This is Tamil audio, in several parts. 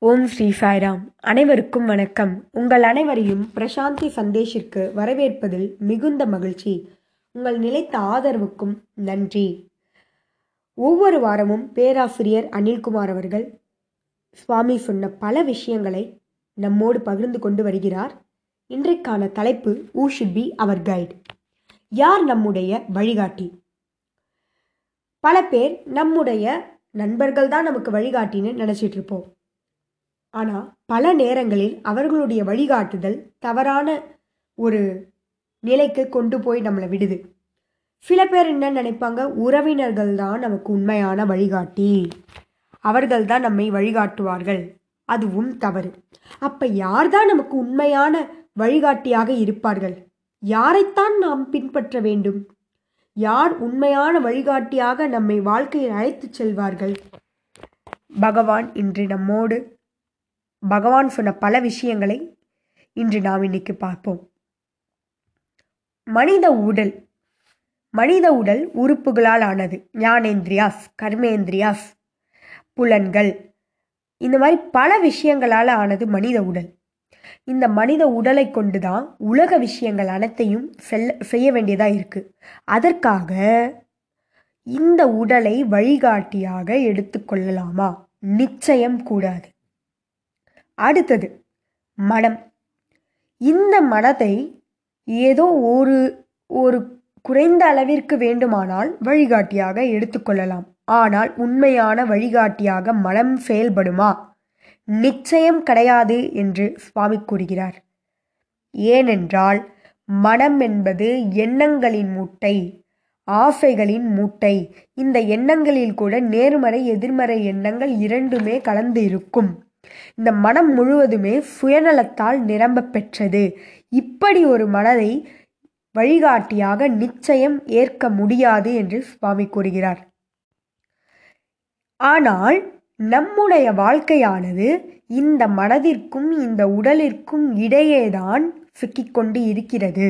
ஓம் ஸ்ரீ சாய்ராம். அனைவருக்கும் வணக்கம். உங்கள் அனைவரையும் பிரசாந்தி சந்தேஷிற்கு வரவேற்பதில் மிகுந்த மகிழ்ச்சி. உங்கள் நிலைத்த ஆதரவுக்கும் நன்றி. ஒவ்வொரு வாரமும் பேராசிரியர் அனில்குமார் அவர்கள் சுவாமி சொன்ன பல விஷயங்களை நம்மோடு பகிர்ந்து கொண்டு வருகிறார். இன்றைக்கான தலைப்பு who should be our guide யார் நம்முடைய வழிகாட்டி? பல பேர் நம்முடைய நண்பர்கள் தான் நமக்கு வழிகாட்டின்னு நினச்சிட்டு இருப்போம். ஆனால் பல நேரங்களில் அவர்களுடைய வழிகாட்டுதல் தவறான ஒரு நிலைக்கு கொண்டு போய் நம்மளை விடுது. சில பேர் என்ன நினைப்பாங்க? உறவினர்கள் தான் நமக்கு உண்மையான வழிகாட்டி. அவர்கள் தான் நம்மை வழிகாட்டுவார்கள். அதுவும் தவறு. அப்ப யார்தான் நமக்கு உண்மையான வழிகாட்டியாக இருப்பார்கள்? யாரைத்தான் நாம் பின்பற்ற வேண்டும்? யார் உண்மையான வழிகாட்டியாக நம்மை வாழ்க்கையில் அழைத்துச் செல்வார்கள்? பகவான் இன்று நம்மோடு பகவான் சொன்ன பல விஷயங்களை இன்று நாம் இன்னைக்கு பார்ப்போம். மனித உடல். மனித உடல் உறுப்புகளால் ஆனது. ஞானேந்திரியாஸ் கர்மேந்திரியாஸ் புலன்கள். இந்த மாதிரி பல விஷயங்களால் ஆனது மனித உடல். இந்த மனித உடலை கொண்டு தான் உலக விஷயங்கள் அனைத்தையும் செல்ல செய்ய வேண்டியதாக இருக்கு. அதற்காக இந்த உடலை வழிகாட்டியாக எடுத்துக்கொள்ளலாமா நிச்சயம் கூடாது. அடுத்தது மனம் இந்த மனத்தை ஏதோ ஒரு ஒரு குறைந்த அளவிற்கு வேண்டுமானால் வழிகாட்டியாக எடுத்துக்கொள்ளலாம் ஆனால் உண்மையான வழிகாட்டியாக மனம் செயல்படுமா? நிச்சயம் கிடையாது என்று சுவாமி கூறுகிறார். ஏனென்றால் மனம் என்பது எண்ணங்களின் மூட்டை ஆசைகளின் மூட்டை. இந்த எண்ணங்களில் கூட நேர்மறை எதிர்மறை எண்ணங்கள் இரண்டுமே கலந்து இருக்கும். இந்த மனம் முழுவதுமே சுயநலத்தால் நிரம்ப பெற்றது. இப்படி ஒரு மனதை வழிகாட்டியாக நிச்சயம் ஏற்க முடியாது என்று சுவாமி கூறுகிறார். ஆனால் நம்முடைய வாழ்க்கையானது இந்த மனதிற்கும் இந்த உடலிற்கும் இடையேதான் சிக்கிக்கொண்டு இருக்கிறது.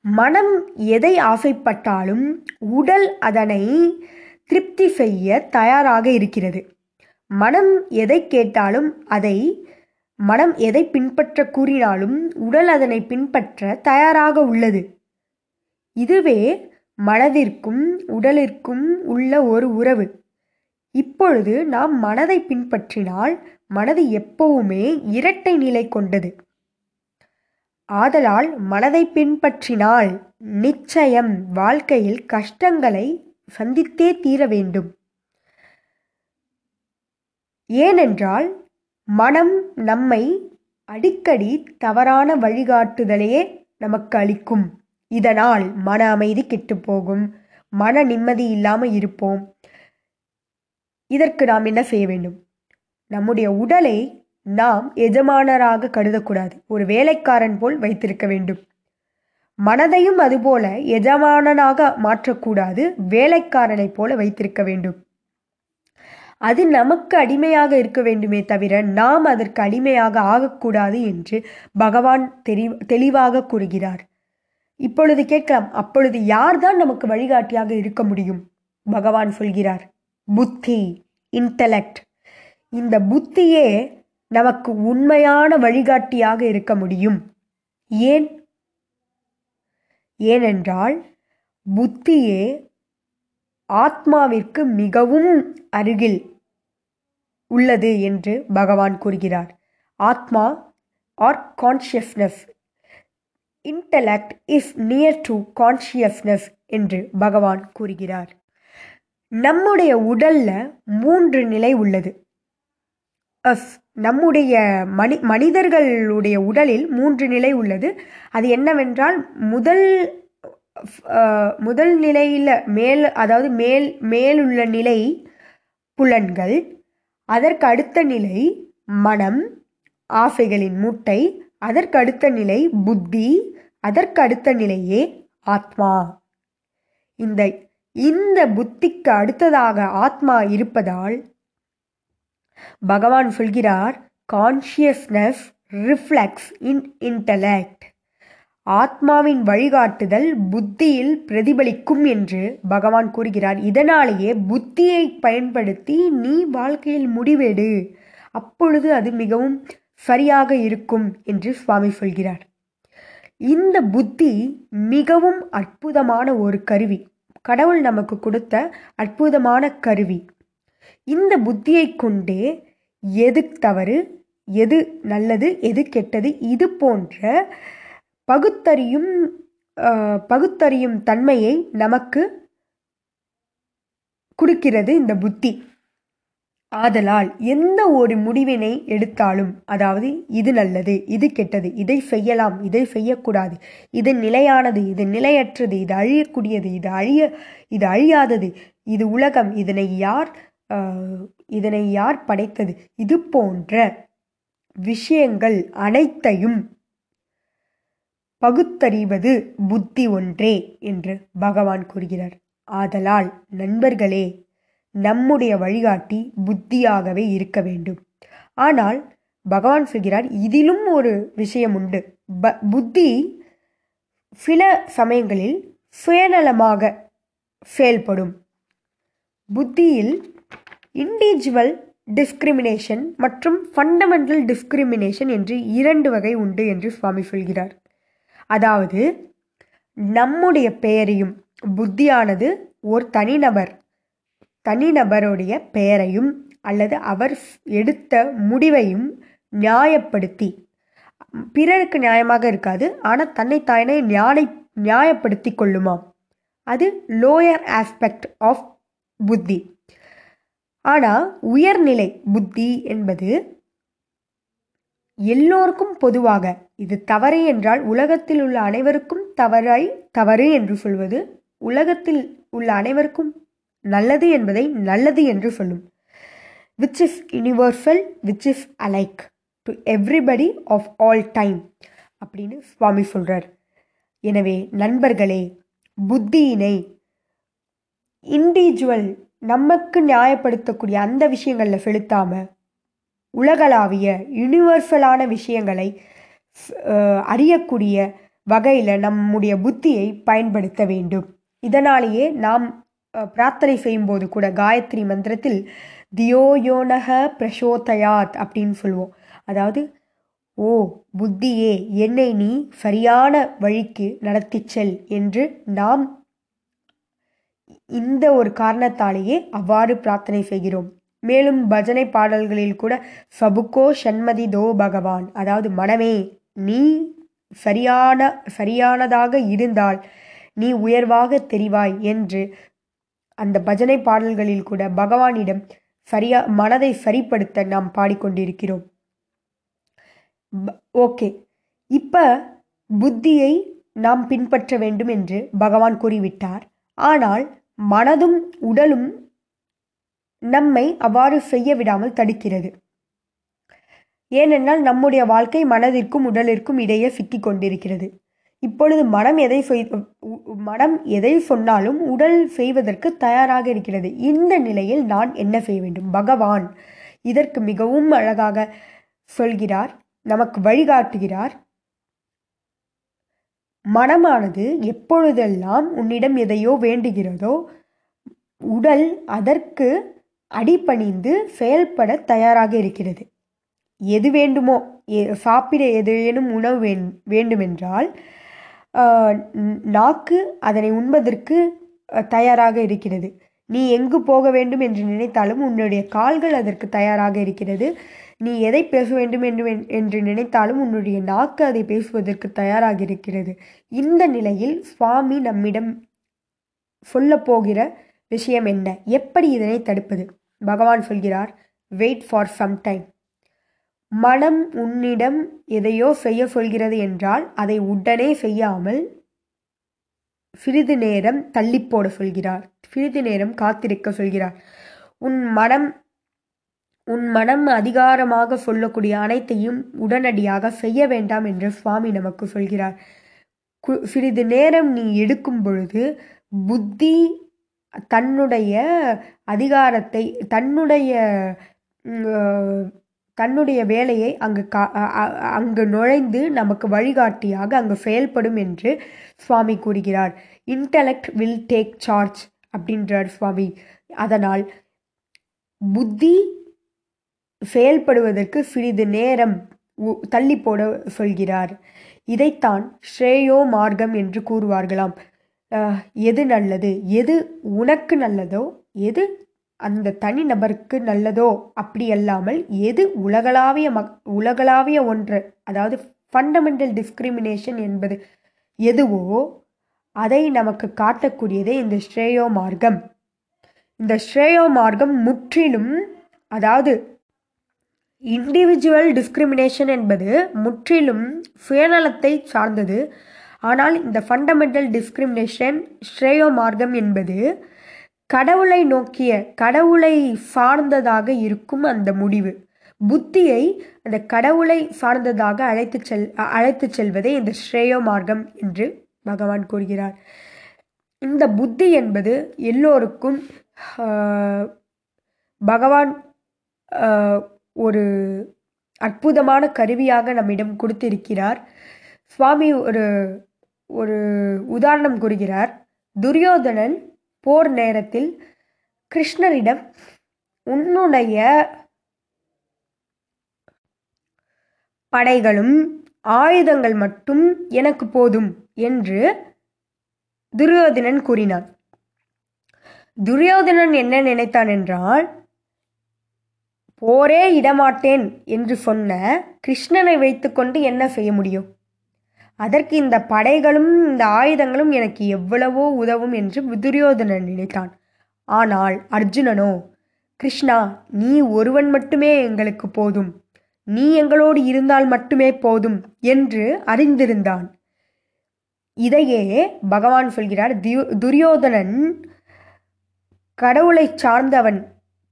மனம் எதை ஆசைப்பட்டாலும் உடல் அதனை திருப்தி செய்ய தயாராக இருக்கிறது. மனம் எதை கேட்டாலும் அதை மனம் எதை பின்பற்ற கூறினாலும் உடல் அதனை பின்பற்ற தயாராக உள்ளது. இதுவே மனதிற்கும் உடலிற்கும் உள்ள ஒரு உறவு. இப்பொழுது நாம் மனதை பின்பற்றினால் மனது எப்பவுமே இரட்டை நிலை கொண்டது. ஆதலால் மனதை பின்பற்றினால் நிச்சயம் வாழ்க்கையில் கஷ்டங்களை சந்தித்தே தீர வேண்டும். ஏனென்றால் மனம் நம்மை அடிக்கடி தவறான வழிகாட்டுதலையே நமக்கு அளிக்கும். இதனால் மன அமைதி கெட்டுப்போகும் மன நிம்மதி இல்லாமல் இருப்போம். இதற்கு நாம் என்ன செய்ய வேண்டும்? நம்முடைய உடலை நாம் எஜமானராக கருதக்கூடாது. ஒரு வேலைக்காரன் போல் வைத்திருக்க வேண்டும். மனதையும் அதுபோல எஜமானனாக மாற்றக்கூடாது. வேலைக்காரனைப் போல வைத்திருக்க வேண்டும். அது நமக்கு அடிமையாக இருக்க வேண்டுமே தவிர நாம் அதற்கு அடிமையாக ஆகக்கூடாது என்று பகவான் தெரி தெளிவாக கூறுகிறார். இப்பொழுது கேட்கலாம் அப்பொழுது யார்தான் நமக்கு வழிகாட்டியாக இருக்க முடியும்? பகவான் சொல்கிறார் புத்தி இன்டலெக்ட் இந்த புத்தியே நமக்கு உண்மையான வழிகாட்டியாக இருக்க முடியும். ஏன்? ஏனென்றால் புத்தியே ஆத்மாவிற்கு மிகவும் அருகில் உள்ளது என்று பகவான் கூறுகிறார். ஆத்மா or consciousness intellect is near to consciousness என்று பகவான் கூறுகிறார். நம்முடைய உடல்ல மூன்று நிலை உள்ளது. அஸ் நம்முடைய மனி மனிதர்களுடைய உடலில் மூன்று நிலை உள்ளது. அது என்னவென்றால் முதல் முதல் நிலையில் மேல் அதாவது மேல் மேலுள்ள நிலை புலன்கள் அதற்கு அடுத்த நிலை மனம் ஆசைகளின் மூட்டை அதற்கு அடுத்த நிலை புத்தி அதற்கு அடுத்த நிலையே ஆத்மா. இந்த இந்த புத்திக்கு அடுத்ததாக ஆத்மா இருப்பதால் பகவான் சொல்கிறார் கான்ஷியஸ்னஸ் ரிஃப்ளெக்ஸ் இன் இன்டலெக்ட் ஆத்மாவின் வழிகாட்டுதல் புத்தியில் பிரதிபலிக்கும் என்று பகவான் கூறுகிறார். இதனாலேயே புத்தியை பயன்படுத்தி நீ வாழ்க்கையில் முடிவெடு. அப்பொழுது அது மிகவும் சரியாக இருக்கும் என்று சுவாமி சொல்கிறார். இந்த புத்தி மிகவும் அற்புதமான ஒரு கருவி. கடவுள் நமக்கு கொடுத்த அற்புதமான கருவி. இந்த புத்தியை கொண்டே எது தவறு எது நல்லது எது கெட்டது இது போன்ற பகுத்தறியும் பகுத்தறியும் தன்மையை நமக்கு கொடுக்கிறது இந்த புத்தி. ஆதலால் எந்த ஒரு முடிவினை எடுத்தாலும் அதாவது இது நல்லது இது கெட்டது இதை செய்யலாம் இதை செய்யக்கூடாது இது நிலையானது இது நிலையற்றது இது அழியக்கூடியது இது அழிய இது அழியாதது இது உலகம் இதனை யார் இதனை யார் படைத்தது? இது போன்ற விஷயங்கள் அனைத்தையும் பகுத்தறிவது புத்தி ஒன்றே என்று பகவான் கூறுகிறார். ஆதலால் நண்பர்களே நம்முடைய வழிகாட்டி புத்தியாகவே இருக்க வேண்டும். ஆனால் பகவான் சொல்கிறார் இதிலும் ஒரு விஷயம் உண்டு. ப புத்தி சில சமயங்களில் சுயநலமாக செயல்படும். புத்தியில் இண்டிவிஜுவல் டிஸ்கிரிமினேஷன் மற்றும் ஃபண்டமெண்டல் டிஸ்கிரிமினேஷன் என்று இரண்டு வகை உண்டு என்று சுவாமி சொல்கிறார். அதாவது நம்முடைய பெயரையும் புத்தியானது ஒரு தனிநபர். தனிநபருடைய பெயரையும் அல்லது அவர் எடுத்த முடிவையும் நியாயப்படுத்தி. பிறருக்கு நியாயமாக இருக்காது ஆனால் தன்னைத்தானே நியாய நியாயப்படுத்தி கொள்ளுமாம். அது லோயர் ஆஸ்பெக்ட் ஆஃப் புத்தி. ஆனால் உயர்நிலை புத்தி என்பது எல்லோருக்கும் பொதுவாக. இது தவறு என்றால் உலகத்தில் உள்ள அனைவருக்கும் தவறாய் தவறு என்று சொல்வது உலகத்தில் உள்ள அனைவருக்கும் நல்லது என்பதை நல்லது என்று சொல்லும். Which is universal which is alike to everybody of all time அப்படின்னு சுவாமி சொல்கிறார் எனவே நண்பர்களே புத்தியினை இண்டிவிஜுவல் நமக்கு நியாயப்படுத்தக்கூடிய அந்த விஷயங்களில் செலுத்தாமல் உலகளாவிய யூனிவர்சலான விஷயங்களை அறியக்கூடிய வகையில் நம்முடைய புத்தியை பயன்படுத்த வேண்டும். இதனாலேயே நாம் பிரார்த்தனை செய்யும்போது கூட காயத்ரி மந்திரத்தில் தியோயோனக பிரசோதயாத் அப்படின்னு சொல்லுவோம். அதாவது ஓ புத்தியே என்னை நீ சரியான வழிக்கு நடத்தி செல் என்று நாம் இந்த ஒரு காரணத்தாலேயே அவ்வாறு பிரார்த்தனை செய்கிறோம். மேலும் பஜனை பாடல்களில் கூட சபுக்கோ சண்மதி தோ பகவான் அதாவது மனமே நீ சரியான சரியானதாக இருந்தால் நீ உயர்வாக தெரிவாய் என்று அந்த பஜனை பாடல்களில் கூட பகவானிடம் சரியா மனதை சரிப்படுத்த நாம் பாடிக்கொண்டிருக்கிறோம். ஓகே. இப்போ புத்தியை நாம் பின்பற்ற வேண்டும் என்று பகவான் கூறிவிட்டார். ஆனால் மனதும் உடலும் நம்மை அவ்வாறு செய்ய விடாமல் தடுக்கிறது. ஏனென்றால் நம்முடைய வாழ்க்கை மனதிற்கும் உடலிற்கும் இடையே சிக்கிக் கொண்டிருக்கிறது. இப்பொழுது மனம் எதை செய் உ- மனம் எதை சொன்னாலும் உடல் செய்வதற்கு தயாராக இருக்கிறது. இந்த நிலையில் நான் என்ன செய்ய வேண்டும்? பகவான் இதற்கு மிகவும் அழகாக சொல்கிறார் நமக்கு வழிகாட்டுகிறார். மனமானது எப்பொழுதெல்லாம் உன்னிடம் எதையோ வேண்டுகிறதோ உடல் அதற்கு அடிபணிந்து செயல்பட தயாராக இருக்கிறது. எது வேண்டுமோ சாப்பிட ஏதேனும் உணவு வேண் வேண்டுமென்றால் நாக்கு அதனை உண்பதற்கு தயாராக இருக்கிறது. நீ எங்கு போக வேண்டும் என்று நினைத்தாலும் உன்னுடைய கால்கள் அதற்கு தயாராக இருக்கிறது. நீ எதை பேச வேண்டும் என்று என்று நினைத்தாலும் உன்னுடைய நாக்கு அதை பேசுவதற்கு தயாராக இருக்கிறது. இந்த நிலையில் சுவாமி நம்மிடம் சொல்லப் போகிற விஷயம் என்ன? எப்படி இதனை தடுப்பது? பகவான் சொல்கிறார் வெயிட் ஃபார் சம் டைம் மனம் உன்னிடம் எதையோ செய்ய சொல்கிறது என்றால் அதை உடனே செய்யாமல் சிறிது நேரம் தள்ளி போட சொல்கிறார். சிறிது நேரம் காத்திருக்க சொல்கிறார். உன் மனம் உன் மனம் அதிகாரமாக சொல்லக்கூடிய அனைத்தையும் உடனடியாக செய்ய வேண்டாம் என்று சுவாமி நமக்கு சொல்கிறார். கு- சிறிது நேரம் நீ எடுக்கும் பொழுது புத்தி தன்னுடைய அதிகாரத்தை தன்னுடைய தன்னுடைய வேலையை அங்கு கா அ- அங்கு நுழைந்து நமக்கு வழிகாட்டியாக அங்கு செயல்படும் என்று சுவாமி கூறுகிறார். இன்டலெக்ட் வில் டேக் சார்ஜ் அப்படின்றார் சுவாமி. அதனால் புத்தி செயல்படுவதற்கு சிறிது நேரம் உ- தள்ளி போட சொல்கிறார். இதைத்தான் ஸ்ரேயோ மார்க்கம் என்று கூறுவார்களாம். எது நல்லது? எது உனக்கு நல்லதோ? எது அந்த தனி நபருக்கு நல்லதோ? அப்படி அல்லாமல் எது உலகளாவிய மக் உலகளாவிய ஒன்று? அதாவது ஃபண்டமெண்டல் டிஸ்கிரிமினேஷன் என்பது எதுவோ அதை நமக்கு காட்டக்கூடியதே இந்த ஸ்ரேயோ மார்க்கம். இந்த ஸ்ரேயோ மார்க்கம் முற்றிலும் அதாவது இண்டிவிஜுவல் டிஸ்கிரிமினேஷன் என்பது முற்றிலும் சுயநலத்தை சார்ந்தது. ஆனால் இந்த ஃபண்டமெண்டல் டிஸ்கிரிமினேஷன் ஸ்ரேயோ மார்க்கம் என்பது கடவுளை நோக்கிய கடவுளை சார்ந்ததாக இருக்கும் அந்த முடிவு. புத்தியை அந்த கடவுளை சார்ந்ததாக அழைத்து செல் அழைத்து செல்வதே இந்த ஸ்ரேயோ மார்க்கம் என்று பகவான் கூறுகிறார். இந்த புத்தி என்பது எல்லோருக்கும் பகவான் ஒரு அற்புதமான கருவியாக நம்மிடம் கொடுத்திருக்கிறார். சுவாமி ஒரு ஒரு உதாரணம் கூறுகிறார். துரியோதனன் போர் நேரத்தில் கிருஷ்ணரிடம் உன்னுடைய படைகளும் ஆயுதங்கள் மட்டும் எனக்கு போதும் என்று துரியோதனன் கூறினான். துரியோதனன் என்ன நினைத்தான் என்றால் போரே இடமாட்டேன் என்று சொன்ன கிருஷ்ணனை வைத்துக்கொண்டு என்ன செய்ய முடியும்? அதற்கு இந்த படைகளும் இந்த ஆயுதங்களும் எனக்கு எவ்வளவோ உதவும் என்று துரியோதனன் நினைத்தான். ஆனால் அர்ஜுனனோ கிருஷ்ணா நீ ஒருவன் மட்டுமே எங்களுக்கு போதும். நீ எங்களோடு இருந்தால் மட்டுமே போதும் என்று அறிந்திருந்தான். இதையே பகவான் சொல்கிறார். துரியோதனன் கடவுளை சார்ந்தவன்.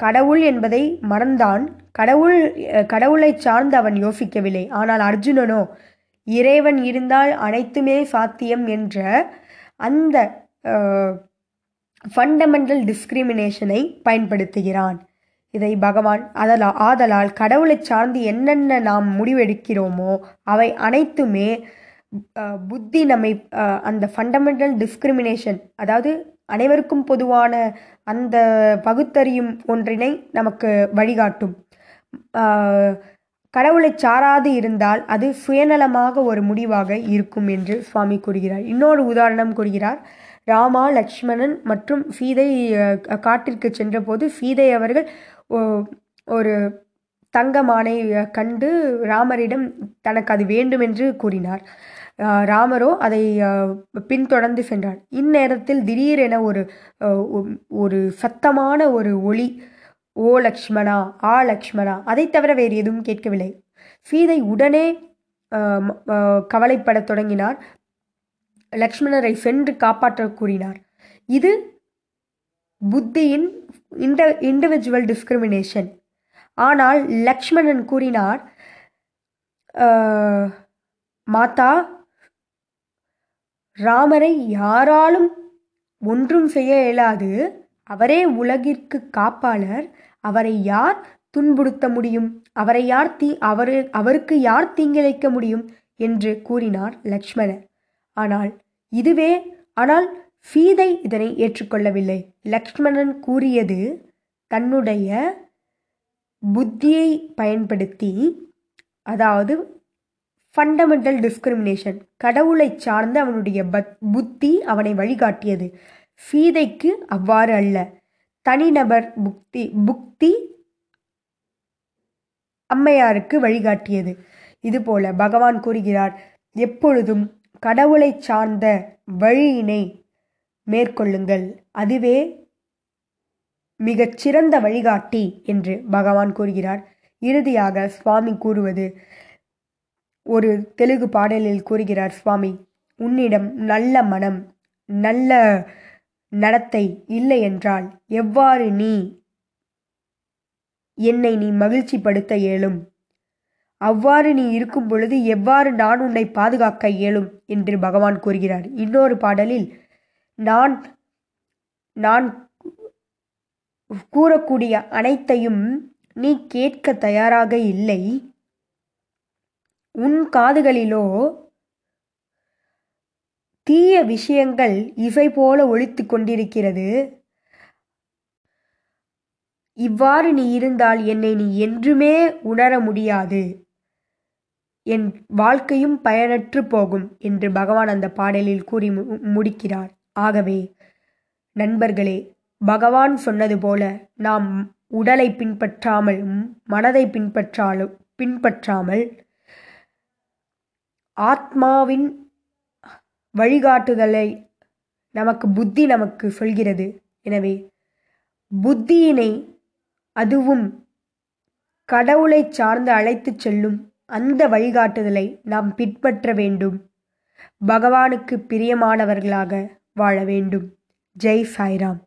கடவுள் என்பதை மறந்தான். கடவுள் கடவுளை சார்ந்து அவன் யோசிக்கவில்லை. ஆனால் அர்ஜுனனோ இறைவன் இருந்தால் அனைத்துமே சாத்தியம் என்ற அந்த ஃபண்டமெண்டல் டிஸ்கிரிமினேஷனை பயன்படுத்துகிறான். இதை பகவான் அதலா ஆதலால் கடவுளை சார்ந்து என்னென்ன நாம் முடிவெடுக்கிறோமோ அவை அனைத்துமே புத்தி நம்மை அந்த ஃபண்டமெண்டல் டிஸ்கிரிமினேஷன் அதாவது அனைவருக்கும் பொதுவான அந்த பகுத்தறியும் ஒன்றினை நமக்கு வழிகாட்டும். கடவுளை சாராது இருந்தால் அது சுயநலமாக ஒரு முடிவாக இருக்கும் என்று சுவாமி கூறுகிறார். இன்னொரு உதாரணம் கூறுகிறார். ராமா லக்ஷ்மணன் மற்றும் சீதை காட்டிற்கு சென்றபோது சீதை அவர்கள் ஒரு தங்கமானை கண்டு ராமரிடம் தனக்கு அது வேண்டும் என்று கூறினார் ராமரோ அதை பின்தொடர்ந்து சென்றார். இந்நேரத்தில் திடீரென ஒரு ஒரு சத்தமான ஒரு ஒளி ஓ லக்ஷ்மணா ஆ லக்ஷ்மணா அதை தவிர வேறு எதுவும் கேட்கவில்லை. சீதை உடனே கவலைப்படத் தொடங்கினார். லக்ஷ்மணரை சென்று காப்பாற்ற கூறினார். இது புத்தியின் இண்ட இண்டிவிஜுவல் டிஸ்கிரிமினேஷன் ஆனால் லக்ஷ்மணன் கூறினார் மாதா ராமரை யாராலும் ஒன்றும் செய்ய இயலாது. அவரே உலகிற்கு காப்பாளர். அவரை யார் துன்புறுத்த முடியும்? அவரை யார் தீ அவரு அவருக்கு யார் தீங்கிழைக்க முடியும்? என்று கூறினார் லக்ஷ்மணர். ஆனால் இதுவே ஆனால் சீதை இதனை ஏற்றுக்கொள்ளவில்லை. லக்ஷ்மணன் கூறியது தன்னுடைய புத்தியை பயன்படுத்தி அதாவது ஃபண்டமெண்டல் டிஸ்கிரிமினேஷன் கடவுளை சார்ந்து அவனுடைய பத் புத்தி அவனை வழிகாட்டியது. சீதைக்கு அவ்வாறு அல்ல. தனிநபர் புக்தி புக்தி அம்மையாருக்கு வழிகாட்டியது. இதுபோல பகவான் கூறுகிறார் எப்பொழுதும் கடவுளை சார்ந்த வழியினை மேற்கொள்ளுங்கள். அதுவே மிகச் சிறந்த வழிகாட்டி என்று பகவான் கூறுகிறார். இறுதியாக சுவாமி கூறுவது ஒரு தெலுங்கு பாடலில் கூறுகிறார் சுவாமி உன்னிடம் நல்ல மனம் நல்ல நடத்தை இல்லை என்றால் எவ்வாறு நீ? என்னை நீ மகிழ்ச்சிப்படுத்த இயலும் அவ்வாறு நீ இருக்கும் பொழுது எவ்வாறு நான் உன்னை பாதுகாக்க இயலும் என்று பகவான் கூறுகிறார். இன்னொரு பாடலில் நான் நான் கூறக்கூடிய அனைத்தையும் நீ கேட்க தயாராக இல்லை. உன் காதுகளிலோ தீய விஷயங்கள் இசை போல ஒழித்து கொண்டிருக்கிறது. இவ்வாறு நீ இருந்தால் என்னை நீ என்றுமே உணர முடியாது. என் வாழ்க்கையும் பயனற்று போகும் என்று பகவான் அந்த பாடலில் கூறி மு- முடிக்கிறார். ஆகவே நண்பர்களே பகவான் சொன்னது போல நாம் உடலை பின்பற்றாமல் மனதை பின்பற்றாலும் பின்பற்றாமல் ஆத்மாவின் வழிகாட்டுதலை நமக்கு புத்தி நமக்கு சொல்கிறது. எனவே புத்தியினை அதுவும் கடவுளை சார்ந்து அழைத்துச் செல்லும் அந்த வழிகாட்டுதலை நாம் பின்பற்ற வேண்டும். பகவானுக்கு பிரியமானவர்களாக வாழ வேண்டும். ஜெய் சாய்ராம்.